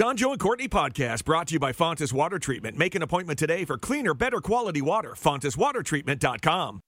John, Joe, and Courtney podcast brought to you by Fontus Water Treatment. Make an appointment today for cleaner, better quality water. FontusWaterTreatment.com.